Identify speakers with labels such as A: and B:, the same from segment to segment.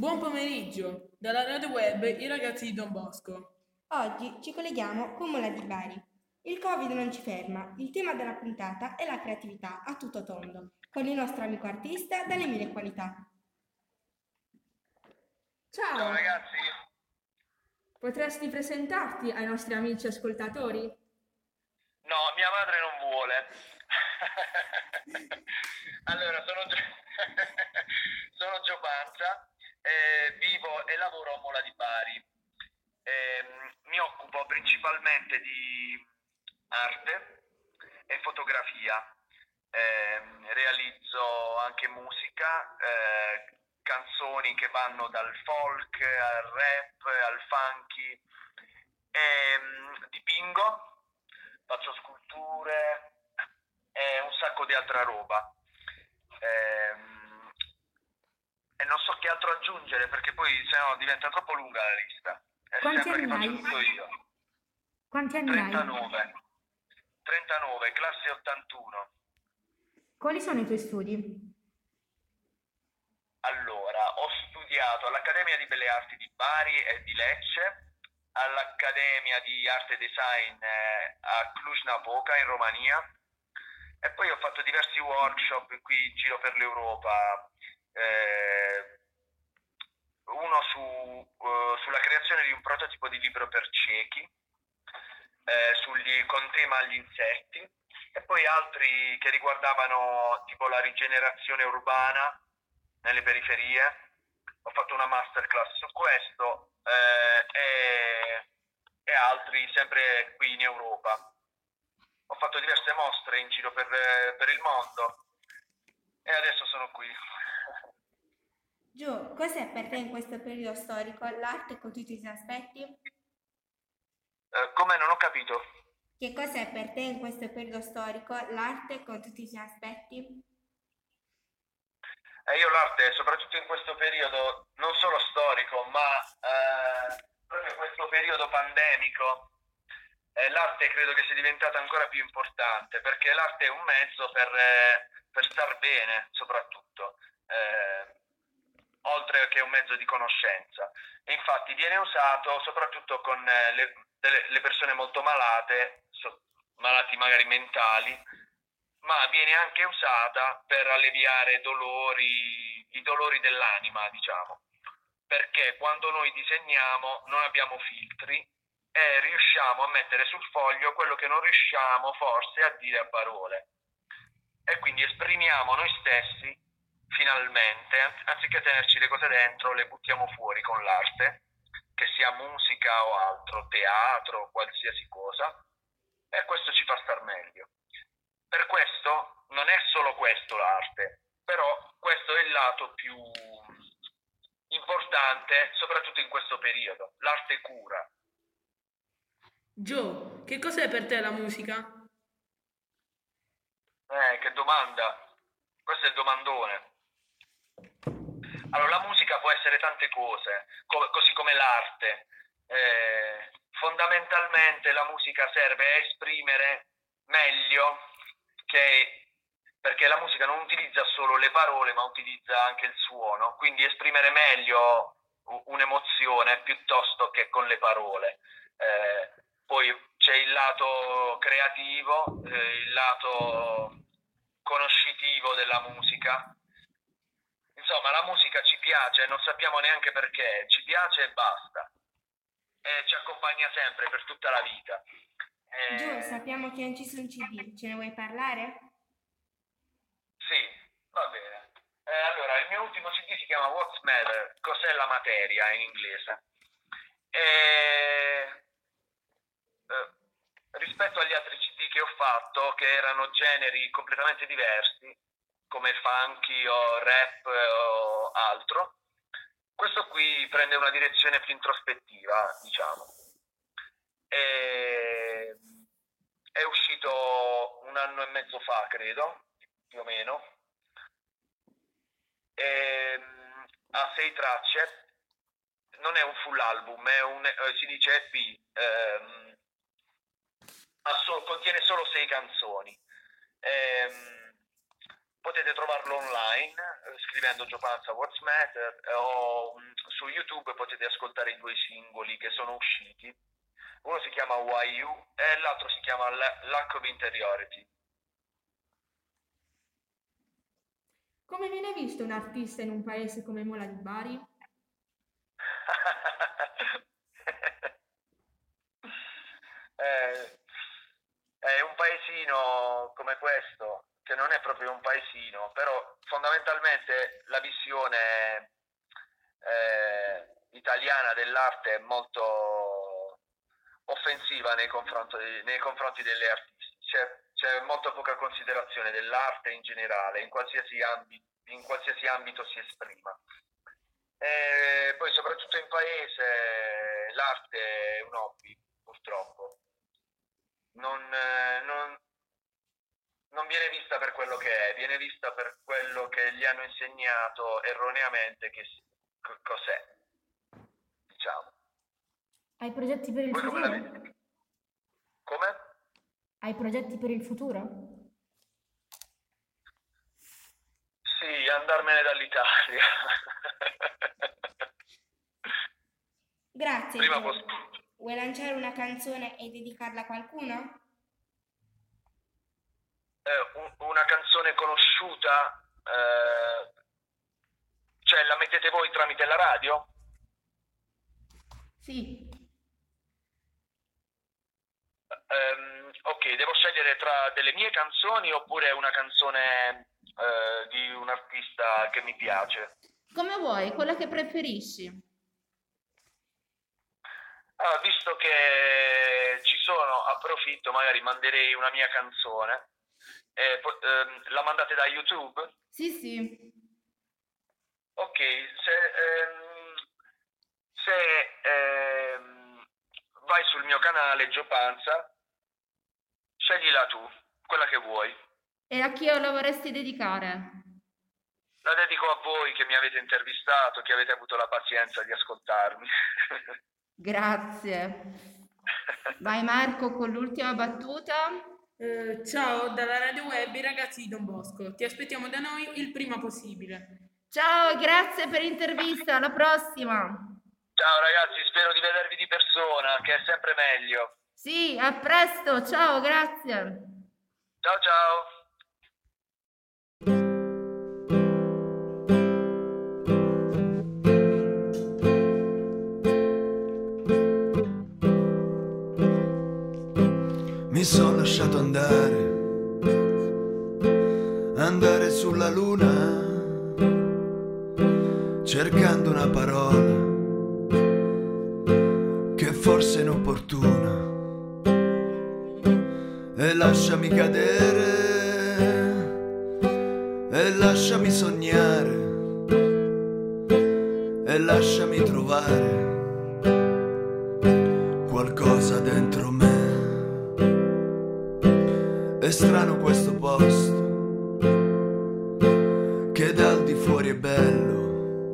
A: Buon pomeriggio, dalla radio web i ragazzi di Don Bosco.
B: Oggi ci colleghiamo con Mola di Bari. Il Covid non ci ferma, il tema della puntata è la creatività a tutto tondo, con il nostro amico artista dalle mille qualità.
C: Ciao,
D: Ciao ragazzi,
C: potresti presentarti ai nostri amici ascoltatori?
D: no, mia madre non vuole. allora, sono, Gio- sono Gio Panza, eh, vivo e lavoro a Mola di Bari. Ehm, mi occupo principalmente di arte e fotografia. Ehm, realizzo anche musica, eh, canzoni che vanno dal folk al rap al funky. Ehm, dipingo, faccio sculture e un sacco di altra roba. Ehm, e non so che altro aggiungere perché poi se no diventa troppo lunga la lista. È
C: Quanti anni hai?
D: tutto io.
C: Quanti anni hai?
D: 39. 39, classe 81.
C: Quali sono i tuoi studi?
D: Allora, ho studiato all'Accademia di Belle Arti di Bari e di Lecce, all'Accademia di Arte e Design eh, a Cluj-Napoca in Romania e poi ho fatto diversi workshop qui in giro per l'Europa, eh, uno su, eh, sulla creazione di un prototipo di libro per ciechi, eh, sugli- con tema agli insetti e poi altri che riguardavano tipo la rigenerazione urbana nelle periferie. Ho fatto una masterclass su questo eh, e, e altri sempre qui in Europa. Ho fatto diverse mostre in giro per, per il mondo e adesso sono qui.
B: Gio, cos'è per te in questo periodo storico l'arte con tutti i suoi aspetti?
D: Eh, come non ho capito?
B: Che cos'è per te in questo periodo storico l'arte con tutti i suoi aspetti?
D: Eh, io l'arte, soprattutto in questo periodo, non solo storico, ma eh, proprio questo periodo pandemico, eh, l'arte credo che sia diventata ancora più importante, perché l'arte è un mezzo per, eh, per star bene, soprattutto, eh, oltre che un mezzo di conoscenza. Infatti viene usato soprattutto con eh, le, delle- le persone molto malate, so- malati magari mentali, ma viene anche usata per alleviare dolori, i dolori dell'anima, diciamo. Perché quando noi disegniamo non abbiamo filtri e riusciamo a mettere sul foglio quello che non riusciamo forse a dire a parole. E quindi esprimiamo noi stessi finalmente, an- anziché tenerci le cose dentro, le buttiamo fuori con l'arte, che sia musica o altro, teatro, qualsiasi cosa, e questo ci fa star meglio. Per questo non è solo questo l'arte, però questo è il lato più importante, soprattutto in questo periodo. L'arte cura.
A: Gio, che cos'è per te la musica?
D: Eh, che domanda. Questo è il domandone. Allora, la musica può essere tante cose, co- così come l'arte. Eh, fondamentalmente la musica serve a esprimere meglio che perché la musica non utilizza solo le parole, ma utilizza anche il suono, quindi esprimere meglio un'emozione piuttosto che con le parole. Eh, poi c'è il lato creativo, eh, il lato conoscitivo della musica. Insomma, la musica ci piace, non sappiamo neanche perché, ci piace e basta. E ci accompagna sempre per tutta la vita. Eh,
B: Gio, sappiamo che non ci sono CD, ce ne vuoi parlare?
D: Sì, va bene. Eh, allora, il mio ultimo CD si chiama What's Matter? Cos'è la materia in inglese? E, eh, rispetto agli altri CD che ho fatto, che erano generi completamente diversi, come funky o rap o altro, questo qui prende una direzione più introspettiva, diciamo. E, è uscito un anno e mezzo fa, credo, più o meno. Ehm, ha sei tracce, non è un full album, un, eh, si dice EP, ehm, ha so- contiene solo sei canzoni. Ehm, potete trovarlo online eh, scrivendo Giopanza What's Matter eh, o mh, su YouTube potete ascoltare i due singoli che sono usciti. Uno si chiama Why You e l'altro si chiama La- Lack of Interiority.
C: Come viene visto un artista in un paese come Mola di Bari?
D: Eh, è un paesino come questo, che non è proprio un paesino, però fondamentalmente la visione eh, italiana dell'arte è molto offensiva nei confronti, nei confronti delle artisti. C'è, c'è molto poca considerazione dell'arte in generale, in qualsiasi, ambi- in qualsiasi ambito si esprima. E poi soprattutto in paese l'arte è un hobby, purtroppo. Non, non- non viene vista per quello che è, viene vista per quello che gli hanno insegnato erroneamente che co- cos'è, diciamo.
C: Hai progetti per il
D: Voi
C: futuro?
D: Come?
C: Hai progetti per il futuro?
D: Sì, andarmene dall'Italia.
B: Grazie.
D: Prima possibile.
B: Vuoi lanciare una canzone e dedicarla a qualcuno?
D: Eh, un- una canzone conosciuta, eh, cioè la mettete voi tramite la radio?
C: Sì.
D: Ehm, ok, devo scegliere tra delle mie canzoni oppure una canzone eh, di un artista che mi piace.
E: Come vuoi, quella che preferisci.
D: Ah, visto che ci sono, approfitto, magari manderei una mia canzone. Eh, ehm, la mandate da YouTube?
E: Sì, sì.
D: Ok, se, ehm, se ehm, vai sul mio canale Gio Panza, sceglila tu, quella che vuoi.
E: E a chi la vorresti dedicare?
D: La dedico a voi che mi avete intervistato, che avete avuto la pazienza di ascoltarmi.
E: Grazie. Vai Marco con l'ultima battuta.
A: Eh, ciao dalla radio web i ragazzi di Don Bosco. Ti aspettiamo da noi il prima possibile.
E: Ciao, grazie per l'intervista, alla prossima.
D: Ciao ragazzi, spero di vedervi di persona, che è sempre meglio.
E: Sì, a presto, ciao, grazie.
D: Ciao ciao.
F: Lasciato andare, andare sulla luna, cercando una parola che forse è inopportuna. E lasciami cadere, e lasciami sognare, e lasciami trovare qualcosa dentro me. È strano questo posto, che dal di fuori è bello,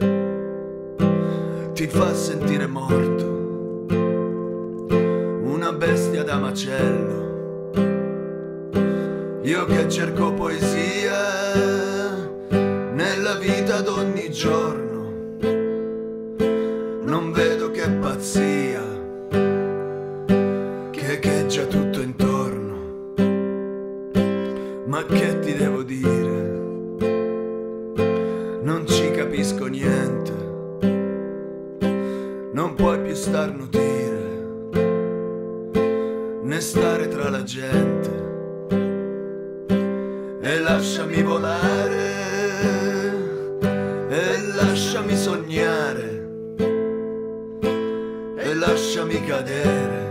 F: ti fa sentire morto, una bestia da macello. Io che cerco poesia nella vita d'ogni giorno, non vedo che pazzia Ma che ti devo dire? Non ci capisco niente. Non puoi più starnutire, né stare tra la gente. E lasciami volare, e lasciami sognare, e lasciami cadere